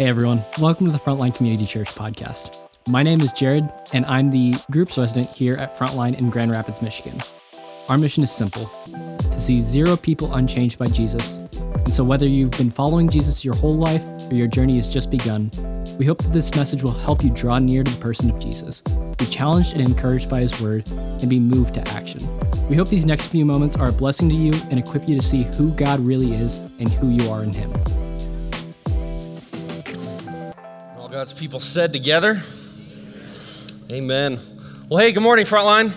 Hey everyone, welcome to the Frontline Community Church podcast. My name is Jared, and I'm the group's resident here at Frontline in Grand Rapids, Michigan. Our mission is simple to see zero people unchanged by Jesus. And so, whether you've been following Jesus your whole life or your journey has just begun, we hope that this message will help you draw near to the person of Jesus, be challenged and encouraged by his word, and be moved to action. We hope these next few moments are a blessing to you and equip you to see who God really is and who you are in him. God's people said together. Amen. Well, hey, good morning, Frontline.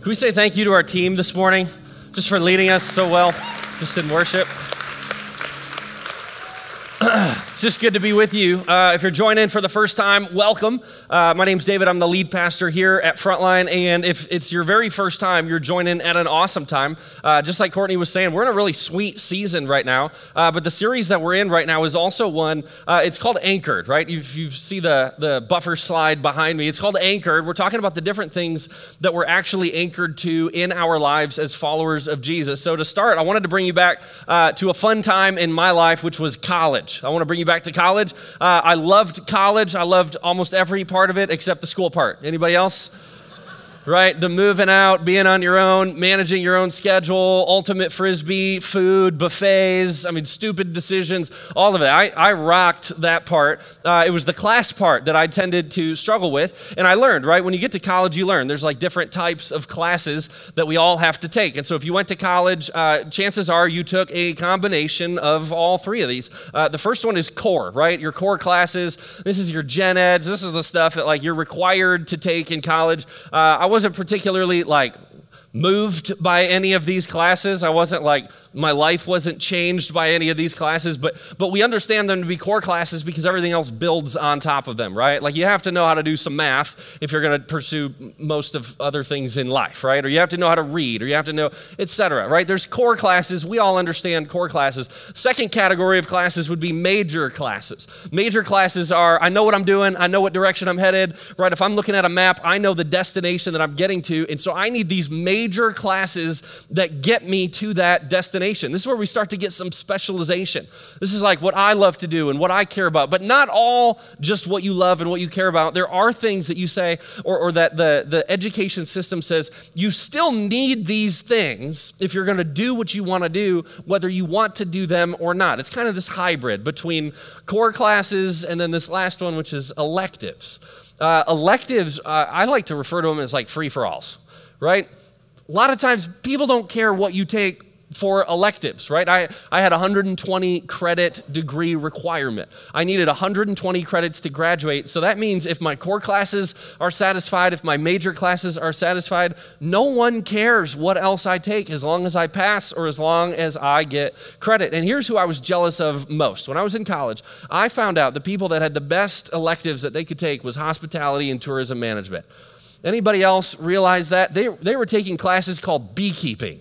Can we say thank you to our team this morning just for leading us so well just in worship? it's just good to be with you. Uh, if you're joining for the first time, welcome. Uh, my name's David. I'm the lead pastor here at Frontline. And if it's your very first time, you're joining at an awesome time. Uh, just like Courtney was saying, we're in a really sweet season right now. Uh, but the series that we're in right now is also one, uh, it's called Anchored, right? If you see the, the buffer slide behind me, it's called Anchored. We're talking about the different things that we're actually anchored to in our lives as followers of Jesus. So to start, I wanted to bring you back uh, to a fun time in my life, which was college. I want to bring you back to college. Uh, I loved college. I loved almost every part of it except the school part. Anybody else? Right? The moving out, being on your own, managing your own schedule, ultimate frisbee, food, buffets, I mean, stupid decisions, all of it. I, I rocked that part. Uh, it was the class part that I tended to struggle with. And I learned, right? When you get to college, you learn. There's like different types of classes that we all have to take. And so if you went to college, uh, chances are you took a combination of all three of these. Uh, the first one is core, right? Your core classes. This is your gen eds. This is the stuff that like you're required to take in college. Uh, I was wasn't particularly like moved by any of these classes. I wasn't like, my life wasn't changed by any of these classes, but, but we understand them to be core classes because everything else builds on top of them, right? Like you have to know how to do some math if you're going to pursue most of other things in life, right? Or you have to know how to read, or you have to know, etc. right? There's core classes. We all understand core classes. Second category of classes would be major classes. Major classes are, I know what I'm doing, I know what direction I'm headed, right? If I'm looking at a map, I know the destination that I'm getting to, and so I need these major major classes that get me to that destination. This is where we start to get some specialization. This is like what I love to do and what I care about, but not all just what you love and what you care about. There are things that you say, or, or that the, the education system says, you still need these things if you're going to do what you want to do, whether you want to do them or not. It's kind of this hybrid between core classes and then this last one, which is electives. Uh, electives, uh, I like to refer to them as like free for alls, right? A lot of times people don't care what you take for electives, right? I, I had 120 credit degree requirement. I needed 120 credits to graduate. So that means if my core classes are satisfied, if my major classes are satisfied, no one cares what else I take as long as I pass or as long as I get credit. And here's who I was jealous of most. When I was in college, I found out the people that had the best electives that they could take was hospitality and tourism management. Anybody else realize that? They, they were taking classes called beekeeping.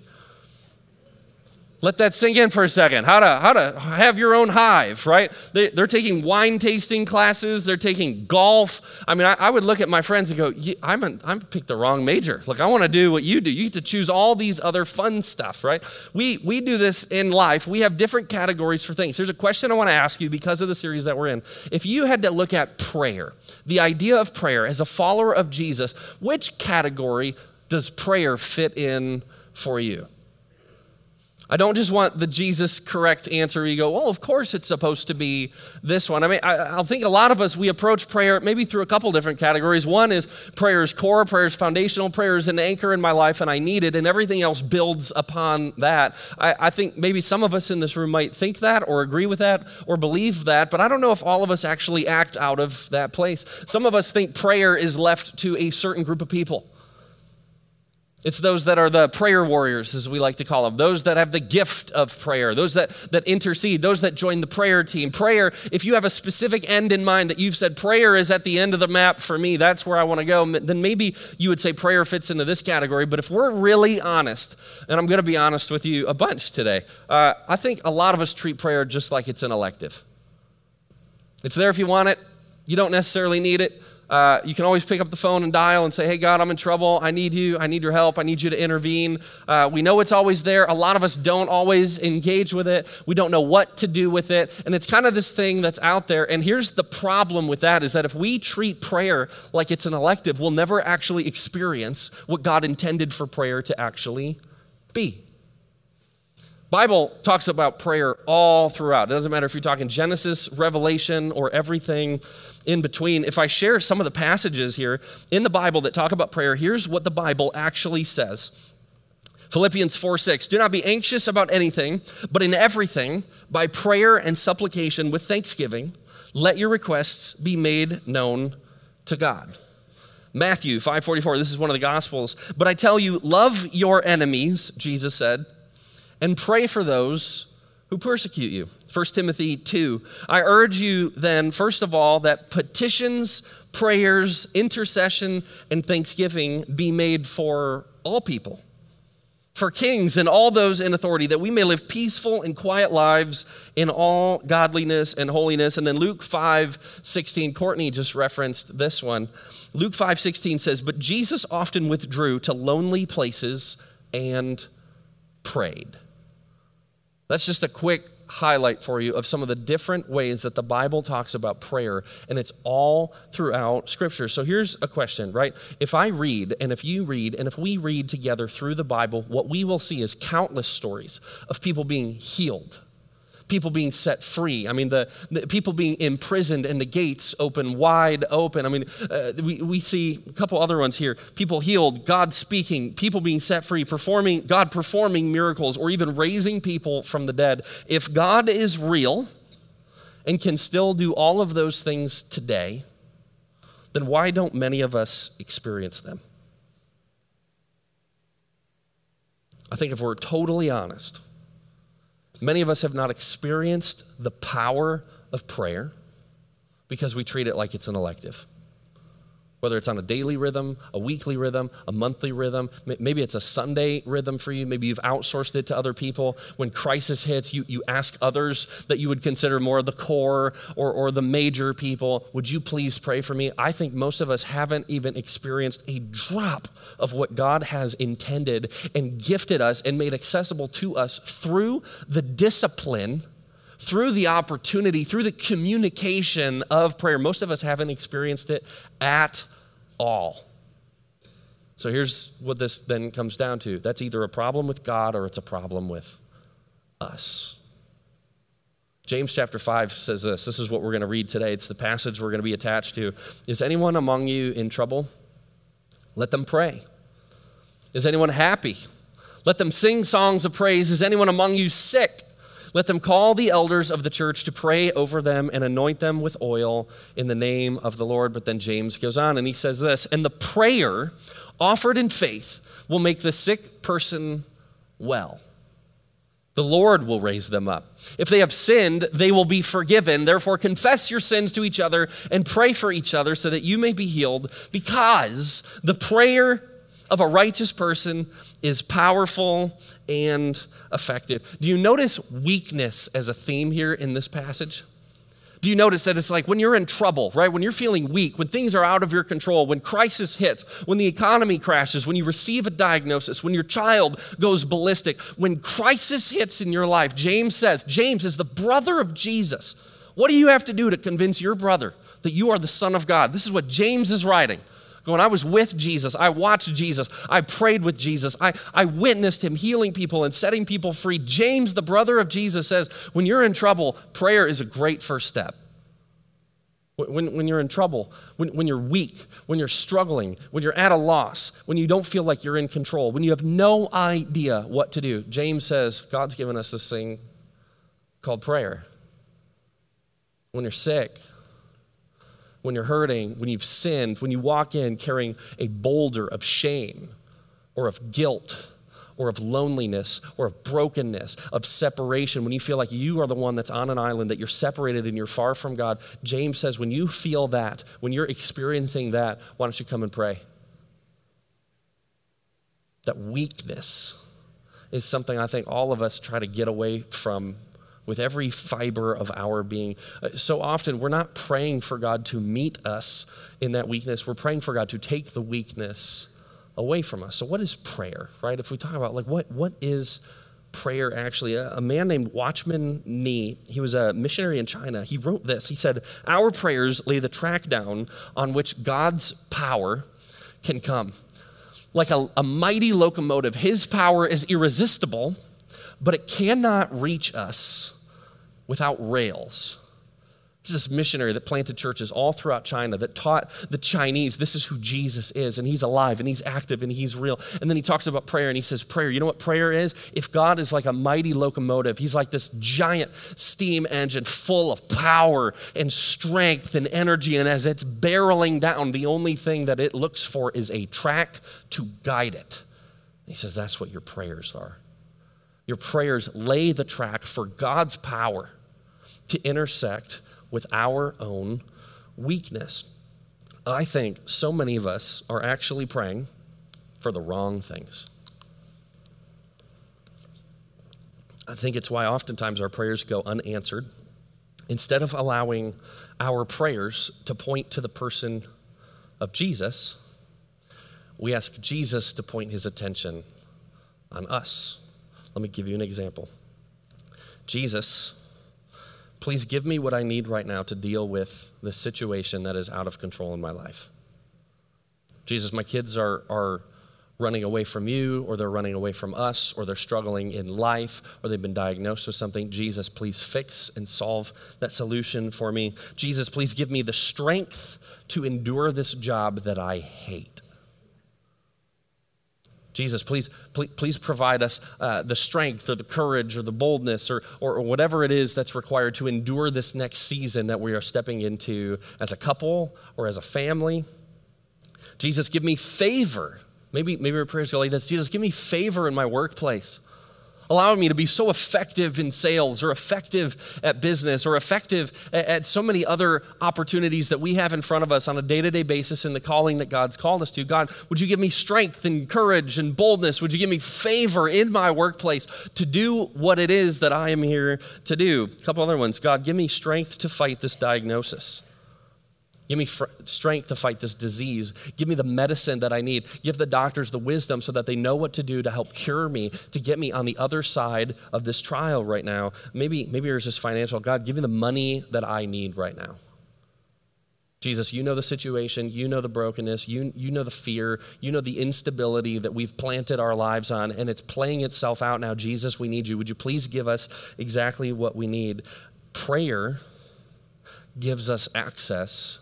Let that sink in for a second. How to, how to have your own hive, right? They, are taking wine tasting classes. They're taking golf. I mean, I, I would look at my friends and go, I'm, an, I'm picked the wrong major. Look, I want to do what you do. You get to choose all these other fun stuff, right? We, we do this in life. We have different categories for things. Here's a question I want to ask you because of the series that we're in. If you had to look at prayer, the idea of prayer as a follower of Jesus, which category does prayer fit in for you? I don't just want the Jesus correct answer. You go, well, of course it's supposed to be this one. I mean, I, I think a lot of us, we approach prayer maybe through a couple different categories. One is prayer is core, prayer is foundational, prayer is an anchor in my life and I need it, and everything else builds upon that. I, I think maybe some of us in this room might think that or agree with that or believe that, but I don't know if all of us actually act out of that place. Some of us think prayer is left to a certain group of people. It's those that are the prayer warriors, as we like to call them, those that have the gift of prayer, those that, that intercede, those that join the prayer team. Prayer, if you have a specific end in mind that you've said, prayer is at the end of the map for me, that's where I want to go, then maybe you would say prayer fits into this category. But if we're really honest, and I'm going to be honest with you a bunch today, uh, I think a lot of us treat prayer just like it's an elective. It's there if you want it, you don't necessarily need it. Uh, you can always pick up the phone and dial and say, Hey, God, I'm in trouble. I need you. I need your help. I need you to intervene. Uh, we know it's always there. A lot of us don't always engage with it. We don't know what to do with it. And it's kind of this thing that's out there. And here's the problem with that is that if we treat prayer like it's an elective, we'll never actually experience what God intended for prayer to actually be. Bible talks about prayer all throughout. It doesn't matter if you're talking Genesis, Revelation, or everything in between. If I share some of the passages here in the Bible that talk about prayer, here's what the Bible actually says. Philippians 4 6, do not be anxious about anything, but in everything, by prayer and supplication with thanksgiving, let your requests be made known to God. Matthew 5:44 this is one of the gospels but I tell you love your enemies Jesus said and pray for those who persecute you. 1 Timothy 2. I urge you then, first of all, that petitions, prayers, intercession, and thanksgiving be made for all people, for kings and all those in authority, that we may live peaceful and quiet lives in all godliness and holiness. And then Luke 5 16, Courtney just referenced this one. Luke 5 16 says, But Jesus often withdrew to lonely places and prayed. That's just a quick highlight for you of some of the different ways that the Bible talks about prayer, and it's all throughout Scripture. So here's a question, right? If I read, and if you read, and if we read together through the Bible, what we will see is countless stories of people being healed people being set free. I mean, the, the people being imprisoned and the gates open wide open. I mean, uh, we, we see a couple other ones here people healed, God speaking, people being set free, performing, God performing miracles, or even raising people from the dead. If God is real and can still do all of those things today, then why don't many of us experience them? I think if we're totally honest, Many of us have not experienced the power of prayer because we treat it like it's an elective whether it's on a daily rhythm, a weekly rhythm, a monthly rhythm. Maybe it's a Sunday rhythm for you. Maybe you've outsourced it to other people. When crisis hits, you, you ask others that you would consider more the core or, or the major people, would you please pray for me? I think most of us haven't even experienced a drop of what God has intended and gifted us and made accessible to us through the discipline through the opportunity, through the communication of prayer. Most of us haven't experienced it at all. So here's what this then comes down to that's either a problem with God or it's a problem with us. James chapter 5 says this. This is what we're going to read today. It's the passage we're going to be attached to. Is anyone among you in trouble? Let them pray. Is anyone happy? Let them sing songs of praise. Is anyone among you sick? Let them call the elders of the church to pray over them and anoint them with oil in the name of the Lord. But then James goes on and he says this And the prayer offered in faith will make the sick person well. The Lord will raise them up. If they have sinned, they will be forgiven. Therefore, confess your sins to each other and pray for each other so that you may be healed, because the prayer of a righteous person is powerful and effective. Do you notice weakness as a theme here in this passage? Do you notice that it's like when you're in trouble, right? When you're feeling weak, when things are out of your control, when crisis hits, when the economy crashes, when you receive a diagnosis, when your child goes ballistic, when crisis hits in your life, James says, James is the brother of Jesus. What do you have to do to convince your brother that you are the Son of God? This is what James is writing. When I was with Jesus, I watched Jesus, I prayed with Jesus, I, I witnessed him healing people and setting people free. James, the brother of Jesus, says, when you're in trouble, prayer is a great first step. When, when you're in trouble, when, when you're weak, when you're struggling, when you're at a loss, when you don't feel like you're in control, when you have no idea what to do, James says, God's given us this thing called prayer. When you're sick, when you're hurting, when you've sinned, when you walk in carrying a boulder of shame or of guilt or of loneliness or of brokenness, of separation, when you feel like you are the one that's on an island, that you're separated and you're far from God, James says, when you feel that, when you're experiencing that, why don't you come and pray? That weakness is something I think all of us try to get away from with every fiber of our being. Uh, so often, we're not praying for God to meet us in that weakness. We're praying for God to take the weakness away from us. So, what is prayer, right? If we talk about, like, what, what is prayer actually? A, a man named Watchman Nee, he was a missionary in China, he wrote this. He said, Our prayers lay the track down on which God's power can come. Like a, a mighty locomotive, his power is irresistible, but it cannot reach us without rails. There's this missionary that planted churches all throughout China that taught the Chinese this is who Jesus is, and he's alive, and he's active, and he's real. And then he talks about prayer, and he says, Prayer, you know what prayer is? If God is like a mighty locomotive, he's like this giant steam engine full of power and strength and energy, and as it's barreling down, the only thing that it looks for is a track to guide it. He says, That's what your prayers are. Your prayers lay the track for God's power to intersect with our own weakness. I think so many of us are actually praying for the wrong things. I think it's why oftentimes our prayers go unanswered. Instead of allowing our prayers to point to the person of Jesus, we ask Jesus to point his attention on us. Let me give you an example. Jesus Please give me what I need right now to deal with the situation that is out of control in my life. Jesus, my kids are, are running away from you, or they're running away from us, or they're struggling in life, or they've been diagnosed with something. Jesus, please fix and solve that solution for me. Jesus, please give me the strength to endure this job that I hate. Jesus, please, please, please provide us uh, the strength or the courage or the boldness or, or, or whatever it is that's required to endure this next season that we are stepping into as a couple or as a family. Jesus, give me favor. Maybe, maybe our prayers go like this Jesus, give me favor in my workplace allowing me to be so effective in sales or effective at business or effective at, so many other opportunities that we have in front of us on a day to day basis in the calling that God's called us to. God, would you give me strength and courage and boldness? Would you give me favor in my workplace to do what it is that I am here to do? A couple other ones. God, give me strength to fight this diagnosis. Give me fr- strength to fight this disease. Give me the medicine that I need. Give the doctors the wisdom so that they know what to do to help cure me, to get me on the other side of this trial right now. Maybe, maybe there's this financial. God, give me the money that I need right now. Jesus, you know the situation, you know the brokenness, you, you know the fear, you know the instability that we've planted our lives on, and it's playing itself out now. Jesus, we need you. Would you please give us exactly what we need? Prayer gives us access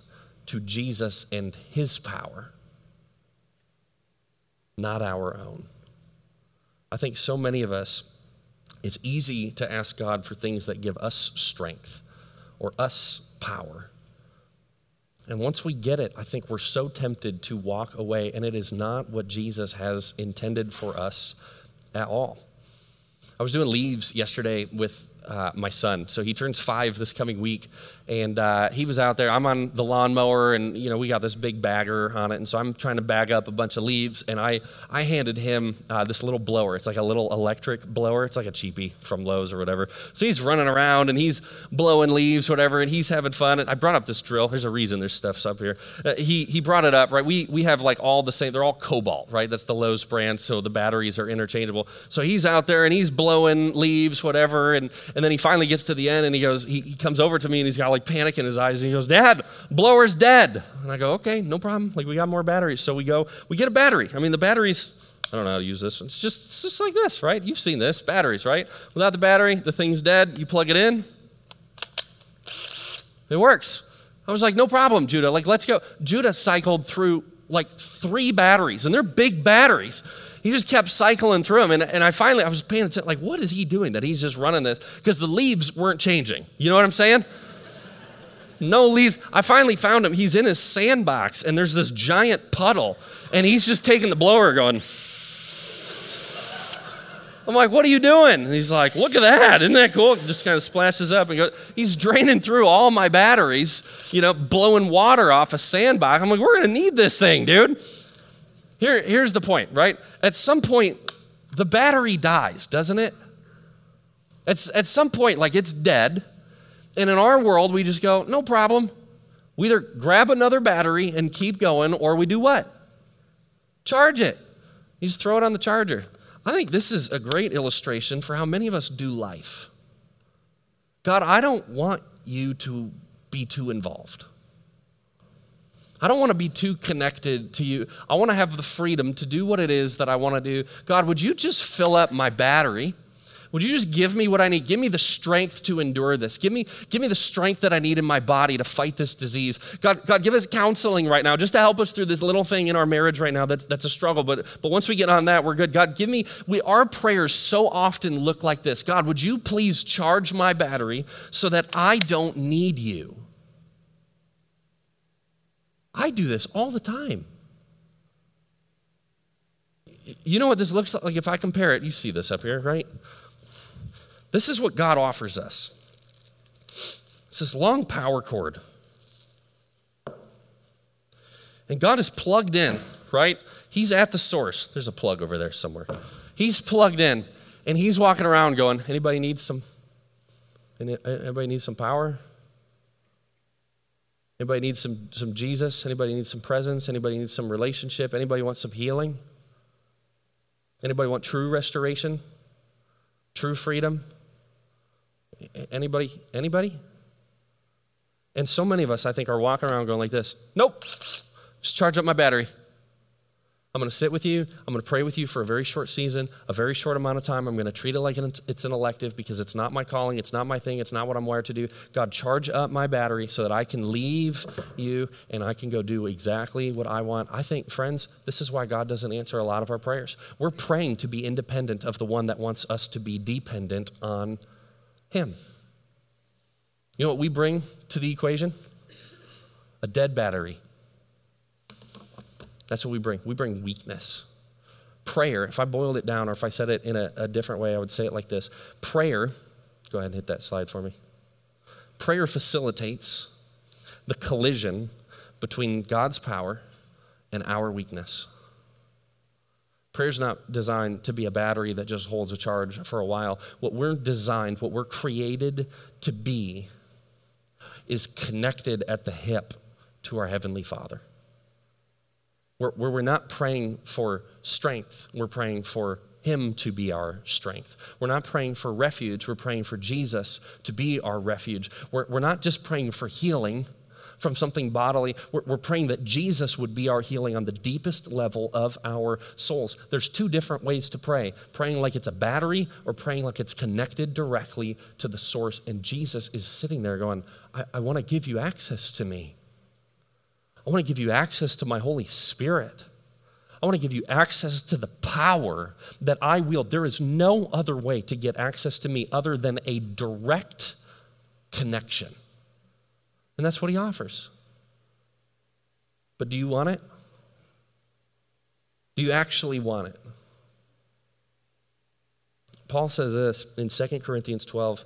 to Jesus and his power, not our own. I think so many of us, it's easy to ask God for things that give us strength or us power. And once we get it, I think we're so tempted to walk away, and it is not what Jesus has intended for us at all. I was doing leaves yesterday with uh, my son. So he turns five this coming week, and uh, he was out there. I'm on the lawnmower, and you know we got this big bagger on it, and so I'm trying to bag up a bunch of leaves, and I I handed him uh, this little blower. It's like a little electric blower. It's like a cheapie from Lowe's or whatever. So he's running around and he's blowing leaves, whatever, and he's having fun. And I brought up this drill. There's a reason there's stuffs up here. Uh, he he brought it up, right? We we have like all the same. They're all Kobalt, right? That's the Lowe's brand, so the batteries are interchangeable. So he's out there and he's blowing leaves, whatever, and and then he finally gets to the end and he goes, he, he comes over to me and he's got like panic in his eyes and he goes, Dad, blower's dead. And I go, okay, no problem. Like we got more batteries. So we go, we get a battery. I mean, the batteries, I don't know how to use this. One. It's just, it's just like this, right? You've seen this, batteries, right? Without the battery, the thing's dead. You plug it in, it works. I was like, no problem, Judah. Like, let's go. Judah cycled through like three batteries, and they're big batteries he just kept cycling through them. And, and I finally, I was paying attention, like, what is he doing that he's just running this? Because the leaves weren't changing. You know what I'm saying? No leaves. I finally found him. He's in his sandbox, and there's this giant puddle, and he's just taking the blower going. I'm like, what are you doing? And he's like, look at that. Isn't that cool? Just kind of splashes up and goes, he's draining through all my batteries, you know, blowing water off a sandbox. I'm like, we're going to need this thing, dude. Here, here's the point, right? At some point, the battery dies, doesn't it? At, at some point, like it's dead. And in our world, we just go, no problem. We either grab another battery and keep going, or we do what? Charge it. You just throw it on the charger. I think this is a great illustration for how many of us do life. God, I don't want you to be too involved. I don't want to be too connected to you. I want to have the freedom to do what it is that I want to do. God, would you just fill up my battery? Would you just give me what I need? Give me the strength to endure this. Give me, give me the strength that I need in my body to fight this disease. God, God, give us counseling right now, just to help us through this little thing in our marriage right now that's, that's a struggle. But, but once we get on that, we're good. God, give me, we, our prayers so often look like this God, would you please charge my battery so that I don't need you? I do this all the time. You know what this looks like? If I compare it, you see this up here, right? This is what God offers us. It's this long power cord. And God is plugged in, right? He's at the source. There's a plug over there somewhere. He's plugged in, and he's walking around going, anybody need some? Anybody need some power? Anybody need some, some Jesus? Anybody need some presence? Anybody need some relationship? Anybody want some healing? Anybody want true restoration? True freedom? Anybody? Anybody? And so many of us, I think, are walking around going like this Nope, just charge up my battery. I'm going to sit with you. I'm going to pray with you for a very short season, a very short amount of time. I'm going to treat it like it's an elective because it's not my calling. It's not my thing. It's not what I'm wired to do. God, charge up my battery so that I can leave you and I can go do exactly what I want. I think, friends, this is why God doesn't answer a lot of our prayers. We're praying to be independent of the one that wants us to be dependent on Him. You know what we bring to the equation? A dead battery. That's what we bring. We bring weakness. Prayer, if I boiled it down or if I said it in a, a different way, I would say it like this Prayer, go ahead and hit that slide for me. Prayer facilitates the collision between God's power and our weakness. Prayer's not designed to be a battery that just holds a charge for a while. What we're designed, what we're created to be, is connected at the hip to our Heavenly Father where, where we're not praying for strength, we're praying for him to be our strength. We're not praying for refuge, we're praying for Jesus to be our refuge. We're, we're not just praying for healing from something bodily, we're, we're praying that Jesus would be our healing on the deepest level of our souls. There's two different ways to pray praying like it's a battery or praying like it's connected directly to the source. And Jesus is sitting there going, I, I want to give you access to me. I want to give you access to my Holy Spirit. I want to give you access to the power that I wield. There is no other way to get access to me other than a direct connection. And that's what he offers. But do you want it? Do you actually want it? Paul says this in 2 Corinthians 12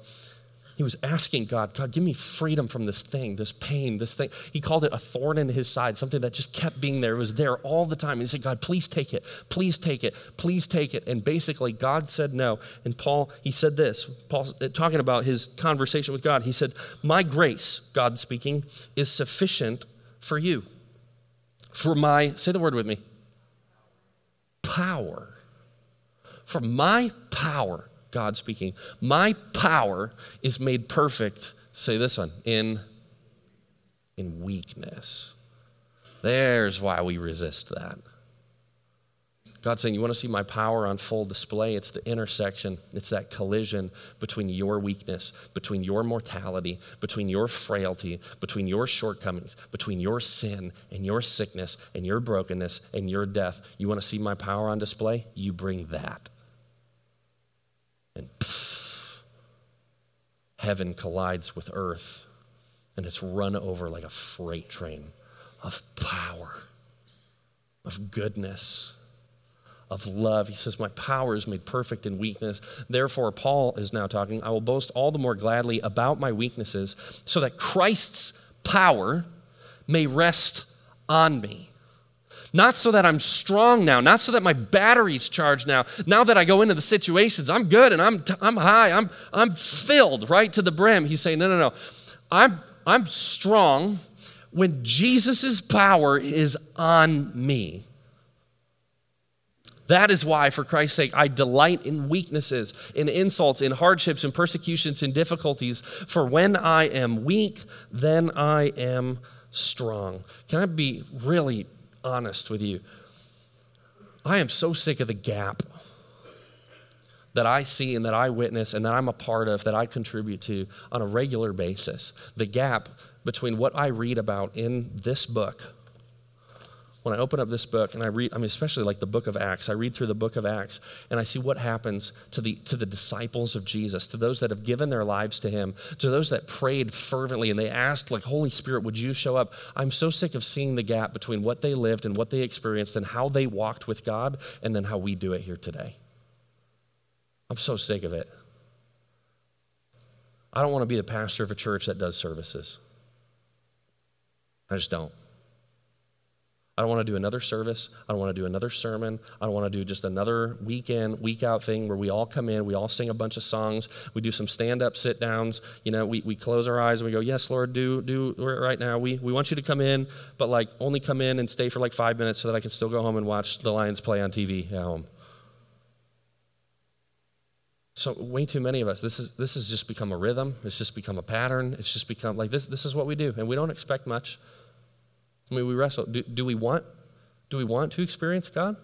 he was asking God, God, give me freedom from this thing, this pain, this thing. He called it a thorn in his side, something that just kept being there. It was there all the time. And he said, God, please take it. Please take it. Please take it. And basically, God said no. And Paul, he said this, Paul, uh, talking about his conversation with God, he said, My grace, God speaking, is sufficient for you. For my, say the word with me, power. For my power God speaking. My power is made perfect, say this one, in, in weakness. There's why we resist that. God's saying, You want to see my power on full display? It's the intersection, it's that collision between your weakness, between your mortality, between your frailty, between your shortcomings, between your sin and your sickness and your brokenness and your death. You want to see my power on display? You bring that and pff, heaven collides with earth and it's run over like a freight train of power, of goodness, of love. He says, My power is made perfect in weakness. Therefore, Paul is now talking, I will boast all the more gladly about my weaknesses so that Christ's power may rest on me. Not so that I'm strong now, not so that my battery's charged now. Now that I go into the situations, I'm good and I'm, I'm high, I'm, I'm filled right to the brim. He's saying, no, no, no. I'm, I'm strong when Jesus' power is on me. That is why, for Christ's sake, I delight in weaknesses, in insults, in hardships, in persecutions, in difficulties. For when I am weak, then I am strong. Can I be really honest with you? I am so sick of the gap that I see and that I witness and that I'm a part of, that I contribute to on a regular basis. The gap between what I read about in this book when I open up this book and I read, I mean, especially like the book of Acts, I read through the book of Acts and I see what happens to the, to the disciples of Jesus, to those that have given their lives to him, to those that prayed fervently and they asked, like, Holy Spirit, would you show up? I'm so sick of seeing the gap between what they lived and what they experienced and how they walked with God and then how we do it here today. I'm so sick of it. I don't want to be the pastor of a church that does services. I just don't. I don't want to do another service. I don't want to do another sermon. I don't want to do just another weekend, week out thing where we all come in, we all sing a bunch of songs, we do some stand up, sit downs. You know, we, we close our eyes and we go, Yes, Lord, do, do right now. We, we want you to come in, but like only come in and stay for like five minutes so that I can still go home and watch the Lions play on TV at home. So way too many of us, this is this has just become a rhythm. It's just become a pattern. It's just become like this, this is what we do. And we don't expect much. I mean, we wrestle. Do, do we want do we want to experience God?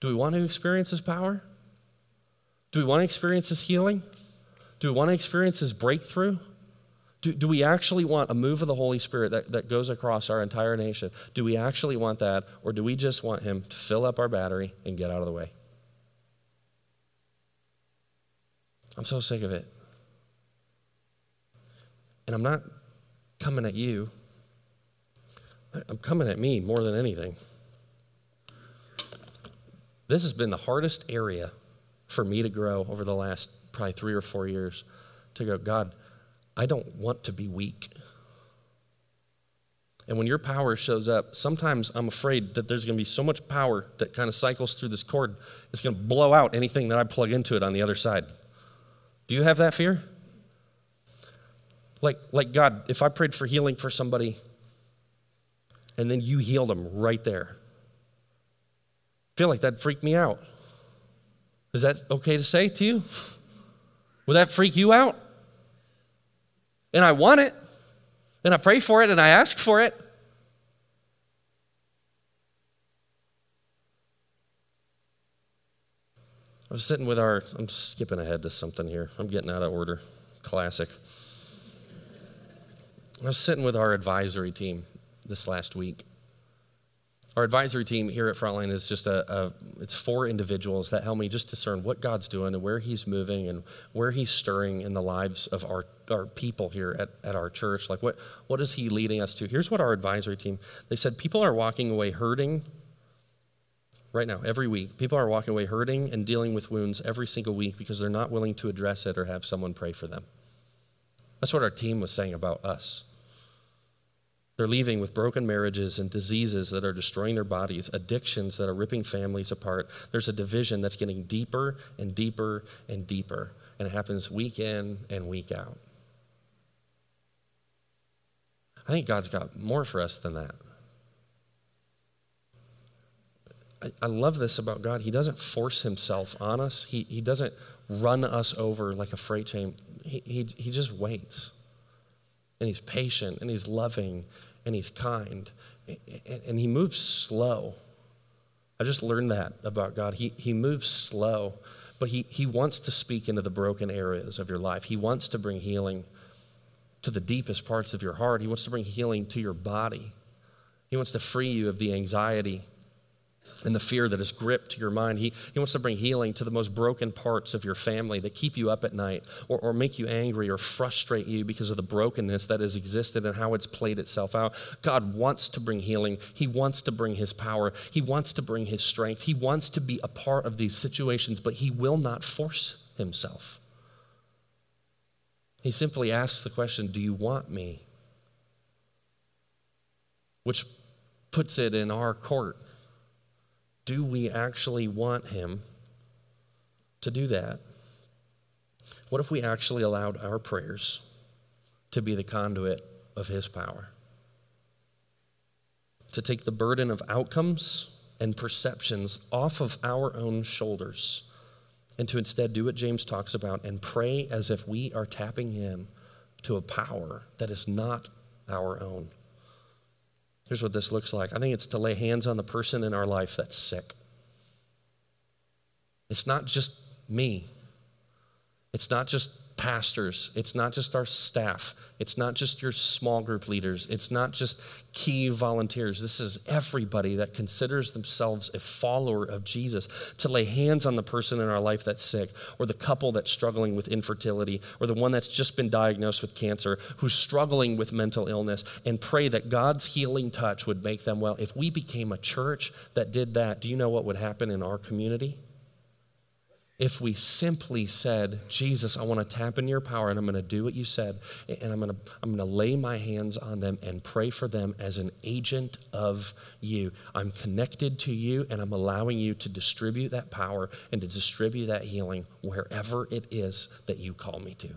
Do we want to experience His power? Do we want to experience His healing? Do we want to experience His breakthrough? Do, do we actually want a move of the Holy Spirit that, that goes across our entire nation? Do we actually want that, or do we just want Him to fill up our battery and get out of the way? I'm so sick of it. And I'm not coming at you. I'm coming at me more than anything. This has been the hardest area for me to grow over the last probably three or four years to go, God, I don't want to be weak. And when your power shows up, sometimes I'm afraid that there's going to be so much power that kind of cycles through this cord, it's going to blow out anything that I plug into it on the other side. Do you have that fear? Like, like God, if I prayed for healing for somebody and then you healed them right there. I feel like that freaked me out. Is that okay to say to you? Would that freak you out? And I want it, and I pray for it, and I ask for it. I was sitting with our, I'm skipping ahead to something here. I'm getting out of order. Classic. I was sitting with our advisory team this last week. Our advisory team here at Frontline is just a, a, it's four individuals that help me just discern what God's doing and where He's moving and where He's stirring in the lives of our, our people here at, at our church. Like what what is He leading us to? Here's what our advisory team they said people are walking away hurting right now, every week. People are walking away hurting and dealing with wounds every single week because they're not willing to address it or have someone pray for them. That's what our team was saying about us. They're leaving with broken marriages and diseases that are destroying their bodies, addictions that are ripping families apart. There's a division that's getting deeper and deeper and deeper, and it happens week in and week out. I think God's got more for us than that. I, I love this about God. He doesn't force himself on us, He, he doesn't run us over like a freight train. He, he, he just waits and he's patient and he's loving and he's kind and he moves slow. I just learned that about God. He, he moves slow, but he, he wants to speak into the broken areas of your life. He wants to bring healing to the deepest parts of your heart. He wants to bring healing to your body. He wants to free you of the anxiety and the fear that has gripped your mind. He, he wants to bring healing to the most broken parts of your family that keep you up at night or, or make you angry or frustrate you because of the brokenness that has existed and how it's played itself out. God wants to bring healing. He wants to bring His power. He wants to bring His strength. He wants to be a part of these situations, but He will not force Himself. He simply asks the question Do you want me? Which puts it in our court. Do we actually want him to do that? What if we actually allowed our prayers to be the conduit of his power? To take the burden of outcomes and perceptions off of our own shoulders and to instead do what James talks about and pray as if we are tapping in to a power that is not our own. Here's what this looks like I think it's to lay hands on the person in our life that's sick. It's not just me, it's not just pastors, it's not just our staff, it's not just your small group leaders, it's not just key volunteers. This is everybody that considers themselves a follower of Jesus to lay hands on the person in our life that's sick, or the couple that's struggling with infertility, or the one that's just been diagnosed with cancer, who's struggling with mental illness, and pray that God's healing touch would make them well. If we became a church that did that, do you know what would happen in our community? If we simply said, Jesus, I want to tap into your power and I'm going to do what you said, and I'm going to, I'm going to lay my hands on them and pray for them as an agent of you. I'm connected to you and I'm allowing you to distribute that power and to distribute that healing wherever it is that you call me to.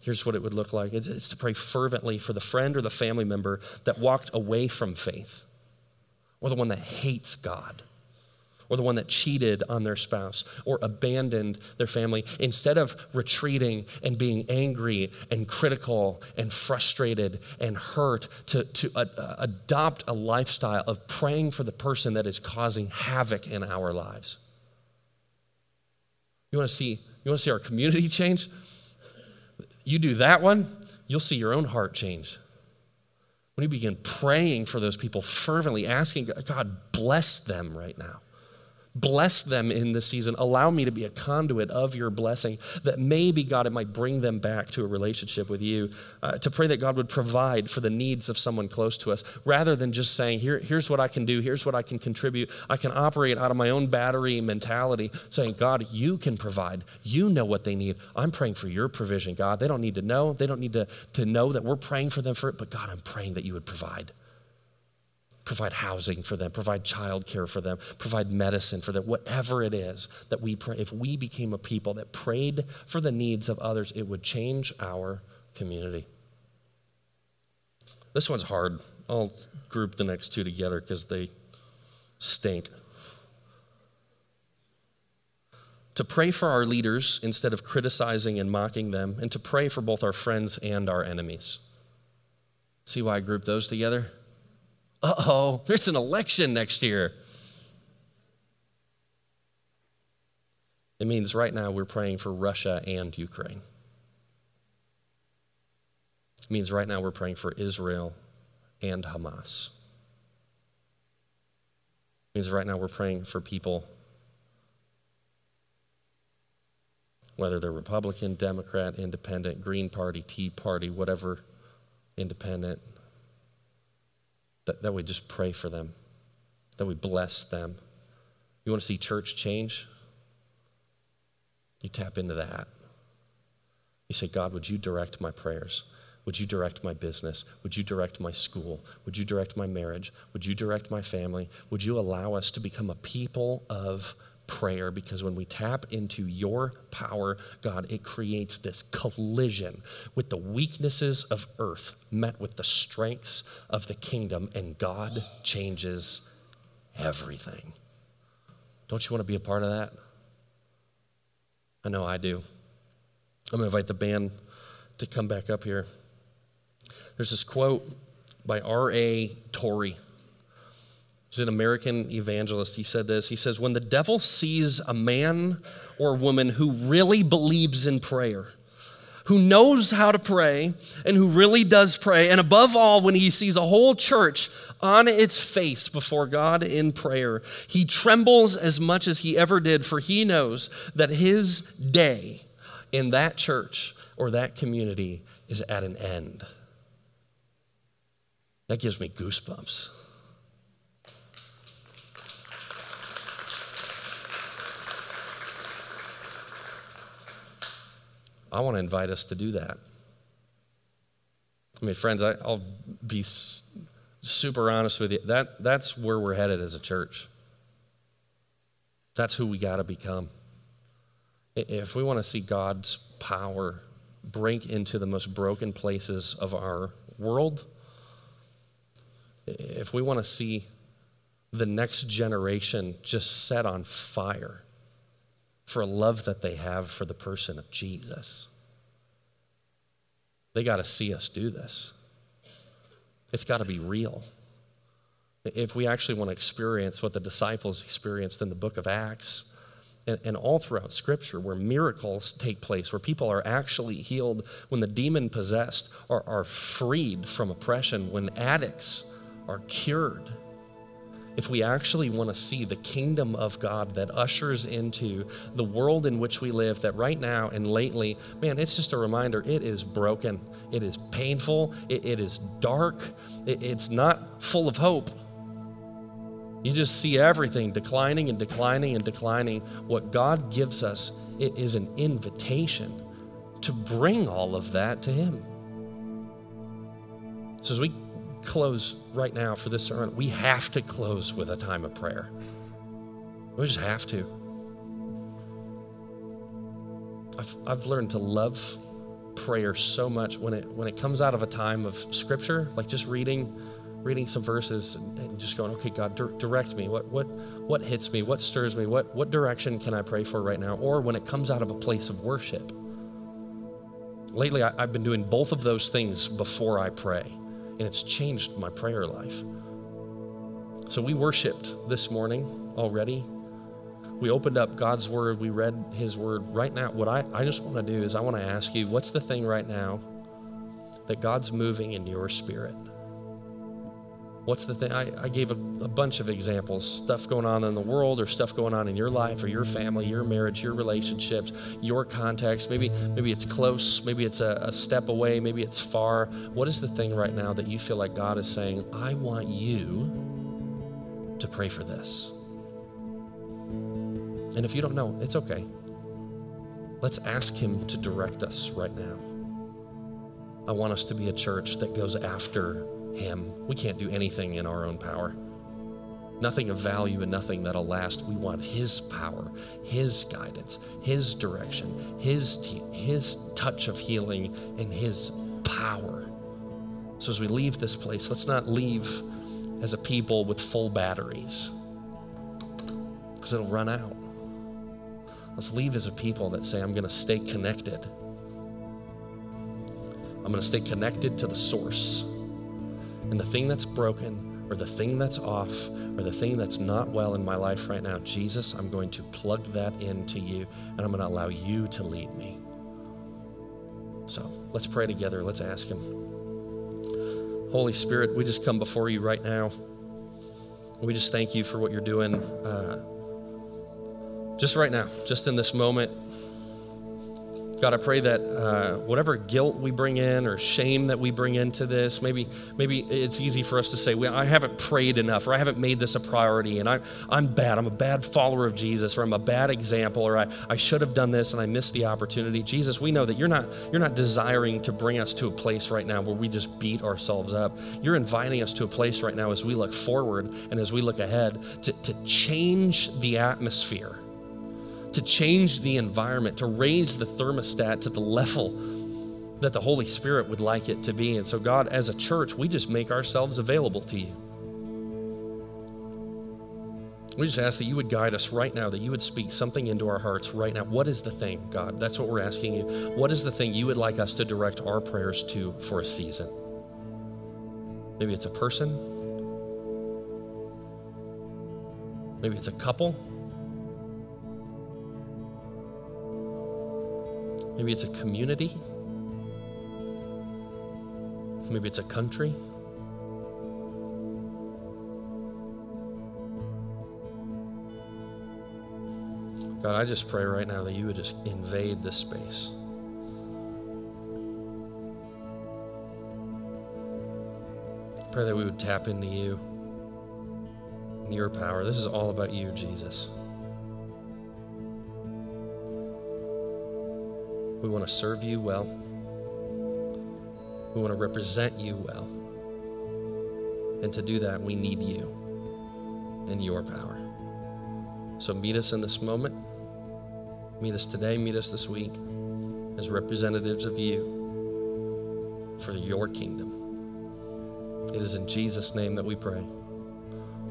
Here's what it would look like it's, to pray fervently for the friend or the family member that walked away from faith or the one that hates God or the one that cheated on their spouse or abandoned their family, instead of retreating and being angry and critical and frustrated and hurt, to, to adopt a lifestyle of praying for the person that is causing havoc in our lives. You want to see, you want to see our community change? You do that one, you'll see your own heart change. When you begin praying for those people fervently, asking God, bless them right now. Bless them in this season. Allow me to be a conduit of your blessing that maybe, God, it might bring them back to a relationship with you. Uh, to pray that God would provide for the needs of someone close to us rather than just saying, Here, here's what I can do, here's what I can contribute. I can operate out of my own battery mentality, saying, God, you can provide. You know what they need. I'm praying for your provision, God. They don't need to know. They don't need to, to know that we're praying for them for it, but God, I'm praying that you would provide provide housing for them, provide childcare for them, provide medicine for them, whatever it is that we pray. If we became a people that prayed for the needs of others, it would change our community. This one's hard. I'll group the next two together because they stink. To pray for our leaders instead of criticizing and mocking them, and to pray for both our friends and our enemies. See why I grouped those together? Uh oh, there's an election next year. It means right now we're praying for Russia and Ukraine. It means right now we're praying for Israel and Hamas. It means right now we're praying for people, whether they're Republican, Democrat, Independent, Green Party, Tea Party, whatever independent, that, that we just pray for them, that we bless them. You want to see church change? You tap into that. You say, God, would you direct my prayers? Would you direct my business? Would you direct my school? Would you direct my marriage? Would you direct my family? Would you allow us to become a people of prayer because when we tap into your power, God, it creates this collision with the weaknesses of earth met with the strengths of the kingdom, and God changes everything. Don't you want to be a part of that? I know I do. I'm going to invite the band to come back up here. There's this quote by R.A. Torrey. He's an American evangelist. He said this He says, When the devil sees a man or woman who really believes in prayer, who knows how to pray and who really does pray, and above all, when he sees a whole church on its face before God in prayer, he trembles as much as he ever did, for he knows that his day in that church or that community is at an end. That gives me goosebumps. I want to invite us to do that. I mean, friends, I, will be super honest with you, that, that's where we're headed as a church. That's who we got to become. If we want to see God's power break into the most broken places of our world, if we want to see the next generation just set on fire for a love that they have for the person of Jesus, they got to see us do this. It's got to be real. If we actually want to experience what the disciples experienced in the book of Acts, and, and, all throughout Scripture, where miracles take place, where people are actually healed, when the demon possessed are, are freed from oppression, when addicts are cured. If we actually want to see the kingdom of God that ushers into the world in which we live, that right now and lately, man, it's just a reminder it is broken, it is painful, it, it is dark, it, it's not full of hope. You just see everything declining and declining and declining. What God gives us it is an invitation to bring all of that to Him. So as we close right now for this sermon, we have to close with a time of prayer. We just have to. I've, I've learned to love prayer so much when it when it comes out of a time of scripture, like just reading reading some verses and just going, okay, God, direct me. What what what hits me? What stirs me? What what direction can I pray for right now? Or when it comes out of a place of worship. Lately, I, I've been doing both of those things before I pray and it's changed my prayer life. So we worshiped this morning already. We opened up God's word, we read his word. Right now, what I, I just want to do is I want to ask you, what's the thing right now that God's moving in your spirit? What's the thing? I, I gave a, a, bunch of examples stuff going on in the world, or stuff going on in your life, or your family, your marriage, your relationships, your context. Maybe, maybe it's close, maybe it's a, a step away, maybe it's far. What is the thing right now that you feel like God is saying, I want you to pray for this? And if you don't know, it's okay. Let's ask Him to direct us right now. I want us to be a church that goes after him. We can't do anything in our own power. Nothing of value and nothing that'll last. We want His power, His guidance, His direction, His, His touch of healing, and His power. So as we leave this place, let's not leave as a people with full batteries because it'll run out. Let's leave as a people that say, I'm going to stay connected. I'm going to stay connected to the source. And the thing that's broken, or the thing that's off, or the thing that's not well in my life right now, Jesus, I'm going to plug that into you, and I'm going to allow you to lead me. So let's pray together. Let's ask Him. Holy Spirit, we just come before you right now. We just thank you for what you're doing. Uh, just right now, just in this moment, God, I pray that uh, whatever guilt we bring in or shame that we bring into this, maybe maybe it's easy for us to say, well, I haven't prayed enough, or I haven't made this a priority, and I, I'm bad. I'm a bad follower of Jesus, or I'm a bad example, or I, I should have done this and I missed the opportunity. Jesus, we know that you're not you're not desiring to bring us to a place right now where we just beat ourselves up. You're inviting us to a place right now as we look forward and as we look ahead to, to change the atmosphere to change the environment, to raise the thermostat to the level that the Holy Spirit would like it to be. And so, God, as a church, we just make ourselves available to you. We just ask that you would guide us right now, that you would speak something into our hearts right now. What is the thing, God? That's what we're asking you. What is the thing you would like us to direct our prayers to for a season? Maybe it's a person, maybe it's a couple. Maybe it's a community. Maybe it's a country. God, I just pray right now that you would just invade this space. Pray that we would tap into you your power. This is all about you, Jesus. We want to serve you well. We want to represent you well. And to do that, we need you and your power. So meet us in this moment. Meet us today, meet us this week as representatives of you for your kingdom. It is in Jesus' name that we pray.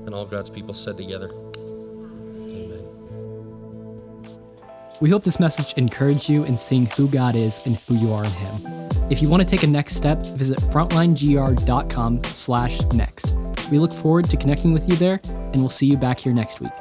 And all God's people said together, We hope this message encouraged you in seeing who God is and who you are in Him. If you want to take a next step, visit frontlinegr.com slash next. We look forward to connecting with you there, and we'll see you back here next week.